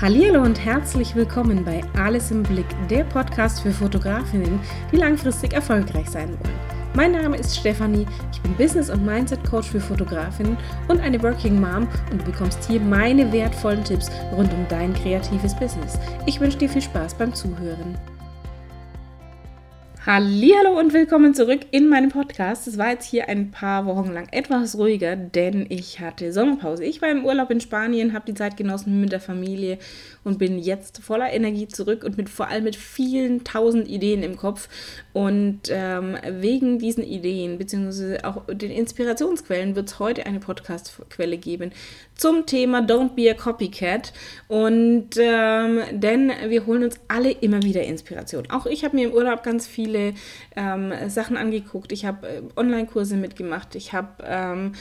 Hallo und herzlich willkommen bei Alles im Blick, der Podcast für Fotografinnen, die langfristig erfolgreich sein wollen. Mein Name ist Stefanie, ich bin Business- und Mindset-Coach für Fotografinnen und eine Working Mom und du bekommst hier meine wertvollen Tipps rund um dein kreatives Business. Ich wünsche dir viel Spaß beim Zuhören. Hallo und willkommen zurück in meinem Podcast. Es war jetzt hier ein paar Wochen lang etwas ruhiger, denn ich hatte Sommerpause. Ich war im Urlaub in Spanien, habe die Zeit genossen mit der Familie und bin jetzt voller Energie zurück und mit vor allem mit vielen tausend Ideen im Kopf. Und ähm, wegen diesen Ideen beziehungsweise auch den Inspirationsquellen wird es heute eine Podcast-Quelle geben zum Thema Don't be a Copycat. Und ähm, denn wir holen uns alle immer wieder Inspiration. Auch ich habe mir im Urlaub ganz viel viele ähm, Sachen angeguckt. Ich habe äh, Online-Kurse mitgemacht. Ich habe ähm,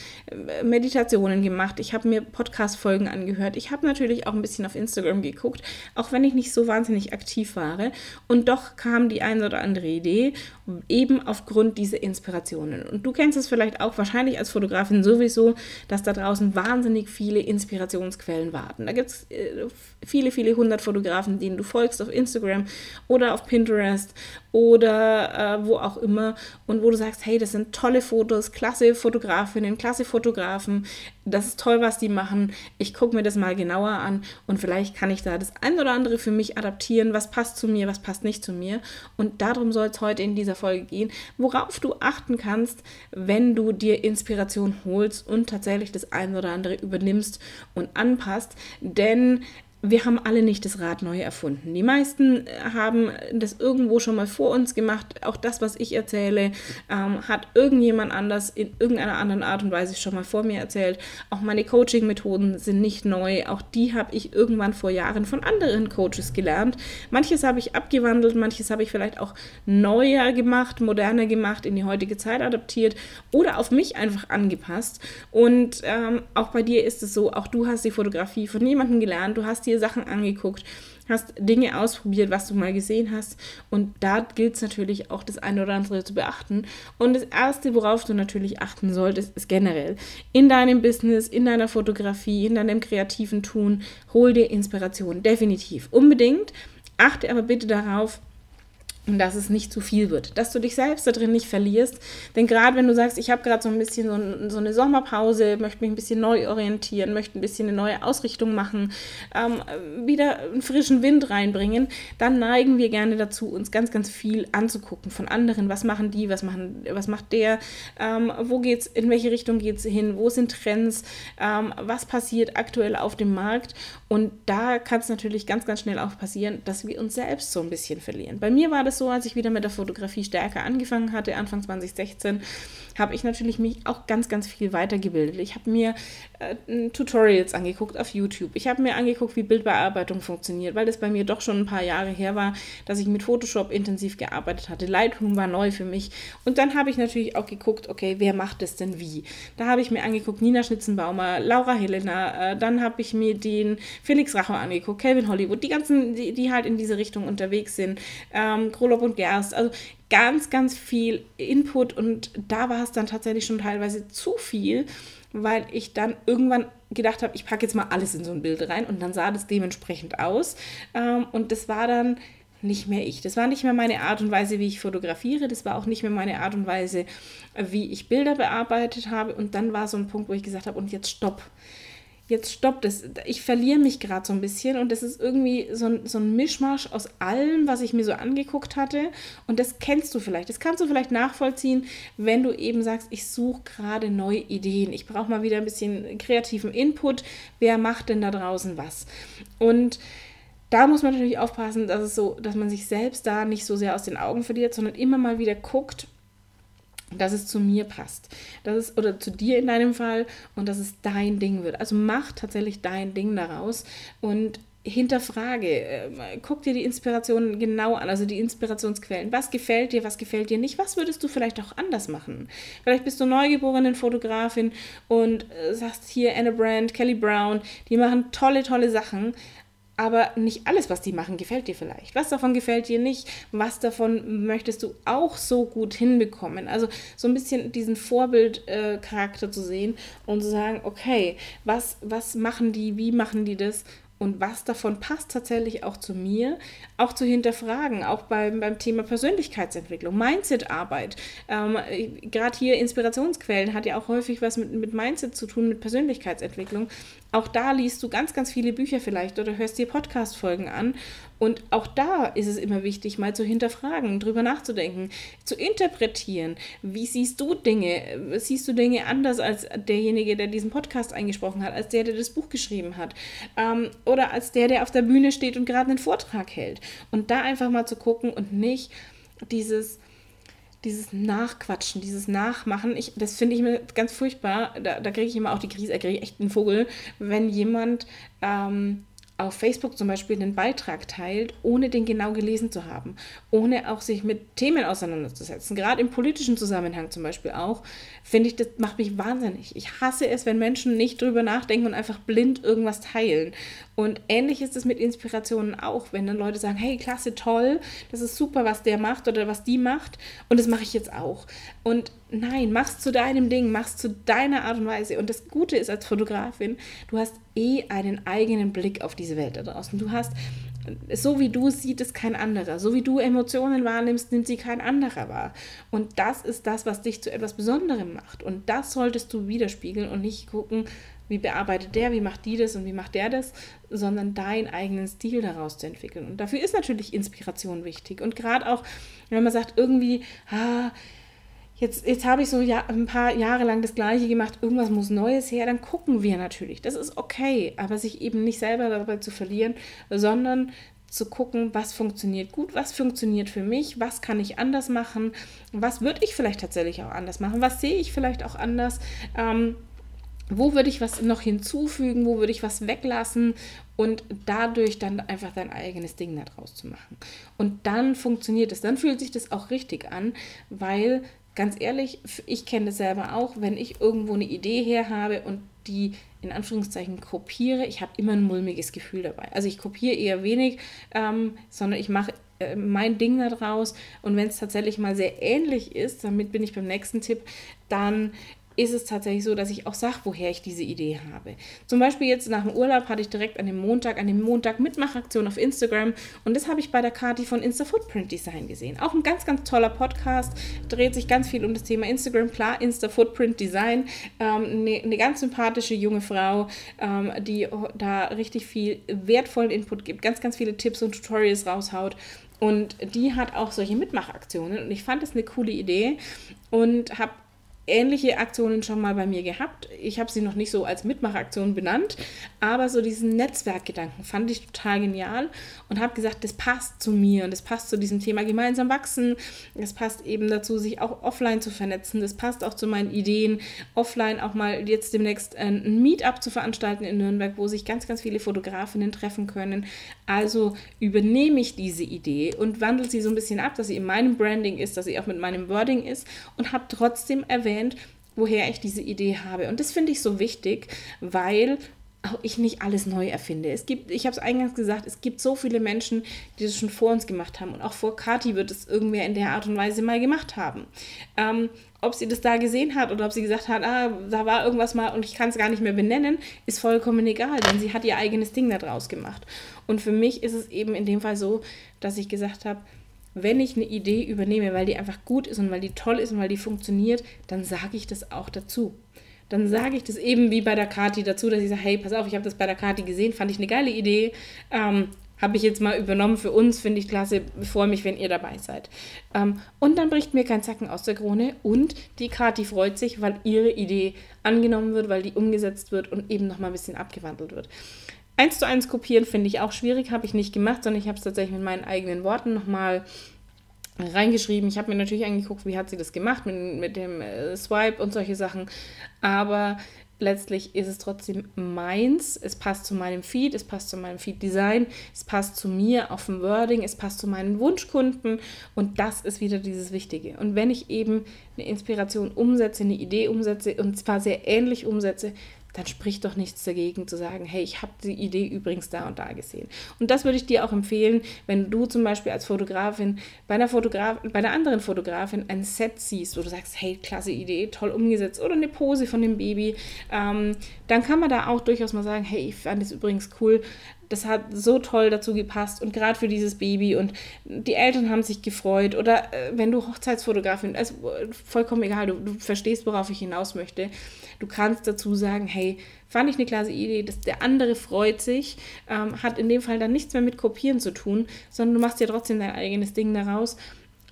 Meditationen gemacht. Ich habe mir Podcast-Folgen angehört. Ich habe natürlich auch ein bisschen auf Instagram geguckt, auch wenn ich nicht so wahnsinnig aktiv war. Und doch kam die eine oder andere Idee, eben aufgrund dieser Inspirationen. Und du kennst es vielleicht auch wahrscheinlich als Fotografin sowieso, dass da draußen wahnsinnig viele Inspirationsquellen warten. Da gibt es äh, viele, viele hundert Fotografen, denen du folgst auf Instagram oder auf Pinterest oder äh, wo auch immer. Und wo du sagst, hey, das sind tolle Fotos, klasse Fotografinnen, klasse Fotografen, das ist toll, was die machen, ich gucke mir das mal genauer an und vielleicht kann ich da das ein oder andere für mich adaptieren, was passt zu mir, was passt nicht zu mir? Und darum soll es heute in dieser Folge gehen, worauf du achten kannst, wenn du dir Inspiration holst und tatsächlich das ein oder andere übernimmst und anpasst, denn wir haben alle nicht das Rad neu erfunden. Die meisten äh, haben das irgendwo schon mal vor uns gemacht. Auch das, was ich erzähle, ähm, hat irgendjemand anders in irgendeiner anderen Art und Weise schon mal vor mir erzählt. Auch meine Coaching-Methoden sind nicht neu. Auch die habe ich irgendwann vor Jahren von anderen Coaches gelernt. Manches habe ich abgewandelt, manches habe ich vielleicht auch neuer gemacht, moderner gemacht, in die heutige Zeit adaptiert oder auf mich einfach angepasst. Und ähm, auch bei dir ist es so, auch du hast die Fotografie von jemandem gelernt, du hast die dir Sachen angeguckt, hast Dinge ausprobiert, was du mal gesehen hast. Und da gilt es natürlich auch, das eine oder andere zu beachten. Und das Erste, worauf du natürlich achten solltest, ist generell in deinem Business, in deiner Fotografie, in deinem kreativen Tun, hol dir Inspiration. Definitiv. Unbedingt. Achte aber bitte darauf, und dass es nicht zu viel wird, dass du dich selbst da drin nicht verlierst. Denn gerade wenn du sagst, ich habe gerade so ein bisschen so, so, eine Sommerpause, möchte mich ein bisschen neu orientieren, möchte ein bisschen eine neue Ausrichtung machen, ähm, wieder einen frischen Wind reinbringen, dann neigen wir gerne dazu, uns ganz, ganz viel anzugucken von anderen. Was machen die, was, machen, was macht der, ähm, wo geht's, in welche Richtung geht es hin, wo sind Trends, ähm, was passiert aktuell auf dem Markt. Und da kann es natürlich ganz, ganz schnell auch passieren, dass wir uns selbst so ein bisschen verlieren. Bei mir war das so, als ich wieder mit der Fotografie stärker angefangen hatte, Anfang 2016, habe ich natürlich mich auch ganz, ganz viel weitergebildet. Ich habe mir äh, Tutorials angeguckt auf YouTube. Ich habe mir angeguckt, wie Bildbearbeitung funktioniert, weil das bei mir doch schon ein paar Jahre her war, dass ich mit Photoshop intensiv gearbeitet hatte. Lightroom war neu für mich. Und dann habe ich natürlich auch geguckt, okay, wer macht das denn wie? Da habe ich mir angeguckt, Nina Schnitzenbaumer, Laura Helena, äh, dann habe ich mir den Felix Racher angeguckt, Calvin Hollywood, die ganzen, die, die halt in diese Richtung unterwegs sind, ähm, Krolop und Gerst. Also ganz, ganz viel Input und da war es dann tatsächlich schon teilweise zu viel, weil ich dann irgendwann gedacht habe, ich packe jetzt mal alles in so ein Bild rein und dann sah das dementsprechend aus. Ähm, und das war dann nicht mehr ich. Das war nicht mehr meine Art und Weise, wie ich fotografiere. Das war auch nicht mehr meine Art und Weise, wie ich Bilder bearbeitet habe. Und dann war so ein Punkt, wo ich gesagt habe, und jetzt stopp jetzt stoppt es. Ich verliere mich gerade so ein bisschen und das ist irgendwie so ein, so ein Mischmasch aus allem, was ich mir so angeguckt hatte. Und das kennst du vielleicht. Das kannst du vielleicht nachvollziehen, wenn du eben sagst, ich suche gerade neue Ideen. Ich brauche mal wieder ein bisschen kreativen Input. Wer macht denn da draußen was? Und da muss man natürlich aufpassen, dass es so, dass man sich selbst da nicht so sehr aus den Augen verliert, sondern immer mal wieder guckt, dass es zu mir passt. Das ist, oder zu dir in deinem Fall und dass es dein Ding wird. Also mach tatsächlich dein Ding daraus und hinterfrage, äh, guck dir die Inspirationen genau an, also die Inspirationsquellen. Was gefällt dir, was gefällt dir nicht? Was würdest du vielleicht auch anders machen? Vielleicht bist du neugeborene Fotografin und äh, sagst hier Anna Brand, Kelly Brown, die machen tolle, tolle Sachen, aber nicht alles, was die machen, gefällt dir vielleicht. Was davon gefällt dir nicht? Was davon möchtest du auch so gut hinbekommen? Also so ein bisschen diesen Vorbildcharakter äh, zu sehen und zu sagen, okay, was, was machen die, wie machen die das? Und was davon passt tatsächlich auch zu mir, auch zu hinterfragen, auch beim, beim Thema Persönlichkeitsentwicklung, Mindset-Arbeit. Ähm, Gerade hier Inspirationsquellen hat ja auch häufig was mit, mit Mindset zu tun, mit Persönlichkeitsentwicklung. Auch da liest du ganz, ganz viele Bücher vielleicht oder hörst dir Podcast-Folgen an. Und auch da ist es immer wichtig, mal zu hinterfragen, drüber nachzudenken, zu interpretieren. Wie siehst du Dinge? Siehst du Dinge anders als derjenige, der diesen Podcast eingesprochen hat, als der, der das Buch geschrieben hat? Ähm, oder als der, der auf der Bühne steht und gerade einen Vortrag hält? Und da einfach mal zu gucken und nicht dieses dieses Nachquatschen, dieses Nachmachen, ich, das finde ich immer ganz furchtbar. Da, da kriege ich immer auch die Krise, da kriege ich echt einen Vogel, wenn jemand ähm, auf Facebook zum Beispiel einen Beitrag teilt, ohne den genau gelesen zu haben, ohne auch sich mit Themen auseinanderzusetzen, gerade im politischen Zusammenhang zum Beispiel auch, finde ich, das macht mich wahnsinnig. Ich hasse es, wenn Menschen nicht drüber nachdenken und einfach blind irgendwas teilen. Und ähnlich ist es mit Inspirationen auch, wenn dann Leute sagen, hey, klasse, toll, das ist super, was der macht oder was die macht und das mache ich jetzt auch. Und nein, mach's zu deinem Ding, mach's zu deiner Art und Weise. Und das Gute ist als Fotografin, du hast eh einen eigenen Blick auf diese Welt da draußen. Du hast so wie du sieht es kein anderer. So wie du Emotionen wahrnimmst, nimmt sie kein anderer wahr. Und das ist das, was dich zu etwas Besonderem macht. Und das solltest du widerspiegeln und nicht gucken, wie bearbeitet der, wie macht die das und wie macht der das, sondern deinen eigenen Stil daraus zu entwickeln. Und dafür ist natürlich Inspiration wichtig. Und gerade auch, wenn man sagt, irgendwie, ah, jetzt, jetzt habe ich so ja, ein paar Jahre lang das Gleiche gemacht, irgendwas muss Neues her, dann gucken wir natürlich. Das ist okay, aber sich eben nicht selber dabei zu verlieren, sondern zu gucken, was funktioniert gut, was funktioniert für mich, was kann ich anders machen, was würde ich vielleicht tatsächlich auch anders machen, was sehe ich vielleicht auch anders. Ähm, wo würde ich was noch hinzufügen, wo würde ich was weglassen und dadurch dann einfach dein eigenes Ding daraus zu machen. Und dann funktioniert es, dann fühlt sich das auch richtig an, weil ganz ehrlich, ich kenne das selber auch, wenn ich irgendwo eine Idee her habe und die in Anführungszeichen kopiere, ich habe immer ein mulmiges Gefühl dabei. Also ich kopiere eher wenig, ähm, sondern ich mache äh, mein Ding daraus und wenn es tatsächlich mal sehr ähnlich ist, damit bin ich beim nächsten Tipp, dann ist es tatsächlich so, dass ich auch sage, woher ich diese Idee habe. Zum Beispiel jetzt nach dem Urlaub hatte ich direkt an dem Montag, an dem Montag Mitmachaktion auf Instagram und das habe ich bei der Kati von Insta Footprint Design gesehen. Auch ein ganz, ganz toller Podcast, dreht sich ganz viel um das Thema Instagram, klar, Insta Footprint Design. Ähm, eine, eine ganz sympathische junge Frau, ähm, die da richtig viel wertvollen Input gibt, ganz, ganz viele Tipps und Tutorials raushaut. Und die hat auch solche Mitmachaktionen und ich fand das eine coole Idee und habe ähnliche Aktionen schon mal bei mir gehabt. Ich habe sie noch nicht so als Mitmachaktion benannt, aber so diesen Netzwerkgedanken fand ich total genial und habe gesagt, das passt zu mir und das passt zu diesem Thema gemeinsam wachsen. Das passt eben dazu, sich auch offline zu vernetzen. Das passt auch zu meinen Ideen, offline auch mal jetzt demnächst ein Meetup zu veranstalten in Nürnberg, wo sich ganz, ganz viele Fotografinnen treffen können. Also übernehme ich diese Idee und wandle sie so ein bisschen ab, dass sie in meinem Branding ist, dass sie auch mit meinem Wording ist und habe trotzdem erwähnt, erwähnt, woher ich diese Idee habe. Und das finde ich so wichtig, weil auch ich nicht alles neu erfinde. Es gibt, ich habe es eingangs gesagt, es gibt so viele Menschen, die das schon vor uns gemacht haben. Und auch vor Kati wird es irgendwer in der Art und Weise mal gemacht haben. Ähm, ob sie das da gesehen hat oder ob sie gesagt hat, ah, da war irgendwas mal und ich kann es gar nicht mehr benennen, ist vollkommen egal, denn sie hat ihr eigenes Ding daraus gemacht. Und für mich ist es eben in dem Fall so, dass ich gesagt habe, wenn ich eine Idee übernehme, weil die einfach gut ist und weil die toll ist und weil die funktioniert, dann sage ich das auch dazu. Dann sage ich das eben wie bei der Kati dazu, dass ich sage, hey, pass auf, ich habe das bei der Kati gesehen, fand ich eine geile Idee, ähm, habe ich jetzt mal übernommen für uns, finde ich klasse, freue mich, wenn ihr dabei seid. Ähm, und dann bricht mir kein Zacken aus der Krone und die Kati freut sich, weil ihre Idee angenommen wird, weil die umgesetzt wird und eben nochmal ein bisschen abgewandelt wird. Eins zu eins kopieren finde ich auch schwierig, habe ich nicht gemacht, sondern ich habe es tatsächlich mit meinen eigenen Worten nochmal reingeschrieben. Ich habe mir natürlich angeguckt, wie hat sie das gemacht mit, mit dem äh, Swipe und solche Sachen. Aber letztlich ist es trotzdem meins. Es passt zu meinem Feed, es passt zu meinem Feed-Design, es passt zu mir auf dem Wording, es passt zu meinen Wunschkunden und das ist wieder dieses Wichtige. Und wenn ich eben eine Inspiration umsetze, eine Idee umsetze und zwar sehr ähnlich umsetze, dann spricht doch nichts dagegen zu sagen, hey, ich habe die Idee übrigens da und da gesehen. Und das würde ich dir auch empfehlen, wenn du zum Beispiel als Fotografin bei einer, Fotograf bei einer anderen Fotografin ein Set siehst, wo du sagst, hey, klasse Idee, toll umgesetzt oder eine Pose von dem Baby, ähm, dann kann man da auch durchaus mal sagen, hey, ich fand es übrigens cool, das hat so toll dazu gepasst und gerade für dieses Baby und die Eltern haben sich gefreut oder äh, wenn du Hochzeitsfotografin, also vollkommen egal, du, du verstehst, worauf ich hinaus möchte. Du kannst dazu sagen, hey, fand ich eine klasse Idee, dass der andere freut sich, ähm, hat in dem Fall dann nichts mehr mit Kopieren zu tun, sondern du machst ja trotzdem dein eigenes Ding daraus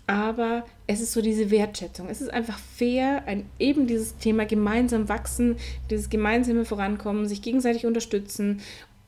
aber es ist so diese Wertschätzung. Es ist einfach fair, ein, eben dieses Thema gemeinsam wachsen, dieses gemeinsame Vorankommen, sich gegenseitig unterstützen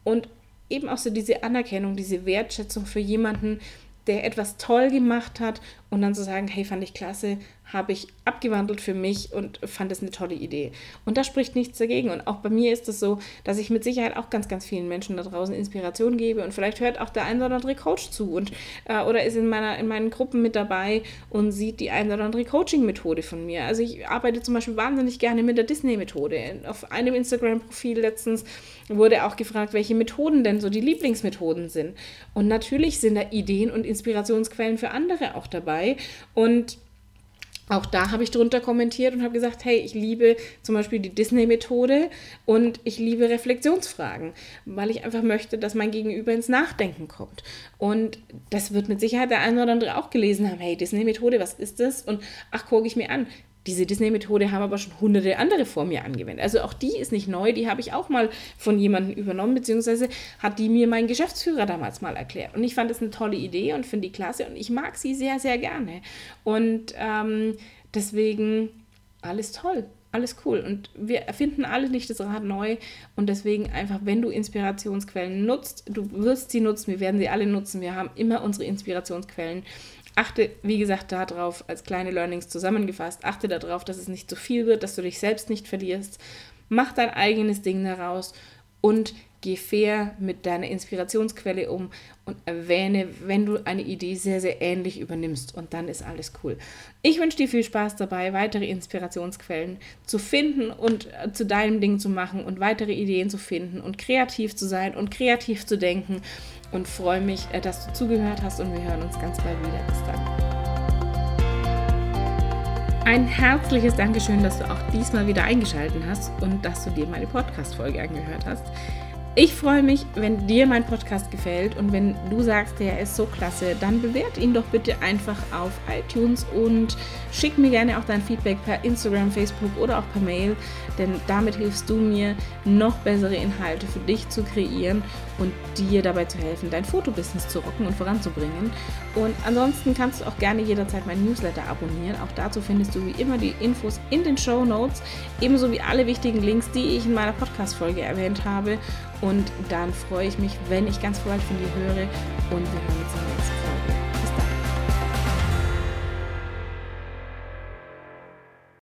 und eben auch so diese Anerkennung, diese Wertschätzung für jemanden, der etwas toll gemacht hat und dann zu sagen, hey, fand ich klasse, habe ich abgewandelt für mich und fand es eine tolle Idee. Und da spricht nichts dagegen. Und auch bei mir ist es so, dass ich mit Sicherheit auch ganz, ganz vielen Menschen da draußen Inspiration gebe. Und vielleicht hört auch der ein oder andere Coach zu und äh, oder ist in meiner in meinen Gruppen mit dabei und sieht die ein oder andere Coaching-Methode von mir. Also ich arbeite zum Beispiel wahnsinnig gerne mit der Disney-Methode. Auf einem Instagram-Profil letztens wurde auch gefragt, welche Methoden denn so die Lieblingsmethoden sind. Und natürlich sind da Ideen und Inspirationsquellen für andere auch dabei. Und auch da habe ich drunter kommentiert und habe gesagt, hey, ich liebe zum Beispiel die Disney-Methode und ich liebe Reflexionsfragen, weil ich einfach möchte, dass mein Gegenüber ins Nachdenken kommt. Und das wird mit Sicherheit der eine oder andere auch gelesen haben, hey, Disney-Methode, was ist das? Und ach, gucke ich mir an. Diese Disney-Methode haben aber schon hunderte andere vor mir angewendet. Also auch die ist nicht neu, die habe ich auch mal von jemandem übernommen, beziehungsweise hat die mir mein Geschäftsführer damals mal erklärt. Und ich fand das eine tolle Idee und finde die klasse und ich mag sie sehr, sehr gerne. Und ähm, deswegen alles toll alles cool. Und wir erfinden alle nicht das Rad neu. Und deswegen einfach, wenn du Inspirationsquellen nutzt, du wirst sie nutzen, wir werden sie alle nutzen. Wir haben immer unsere Inspirationsquellen achte, wie gesagt, darauf, als kleine Learnings zusammengefasst, achte darauf, dass es nicht zu viel wird, dass du dich selbst nicht verlierst. Mach dein eigenes Ding daraus und geh fair mit deiner Inspirationsquelle um und erwähne, wenn du eine Idee sehr, sehr ähnlich übernimmst und dann ist alles cool. Ich wünsche dir viel Spaß dabei, weitere Inspirationsquellen zu finden und äh, zu deinem Ding zu machen und weitere Ideen zu finden und kreativ zu sein und kreativ zu denken und freue mich, äh, dass du zugehört hast und wir hören uns ganz bald wieder. Bis dann. Ein herzliches Dankeschön, dass du auch diesmal wieder eingeschaltet hast und dass du dir meine Podcast-Folge angehört hast. Ich freue mich, wenn dir mein Podcast gefällt und wenn du sagst, der ist so klasse, dann bewert ihn doch bitte einfach auf iTunes und schick mir gerne auch dein Feedback per Instagram, Facebook oder auch per Mail, denn damit hilfst du mir, noch bessere Inhalte für dich zu kreieren und dir dabei zu helfen, dein Fotobusiness zu rocken und voranzubringen. Und ansonsten kannst du auch gerne jederzeit mein Newsletter abonnieren. Auch dazu findest du wie immer die Infos in den Show Notes, ebenso wie alle wichtigen Links, die ich in meiner Podcast-Folge erwähnt habe. Und dann freue ich mich, wenn ich ganz bald von dir höre und wir hören uns in der nächsten Folge.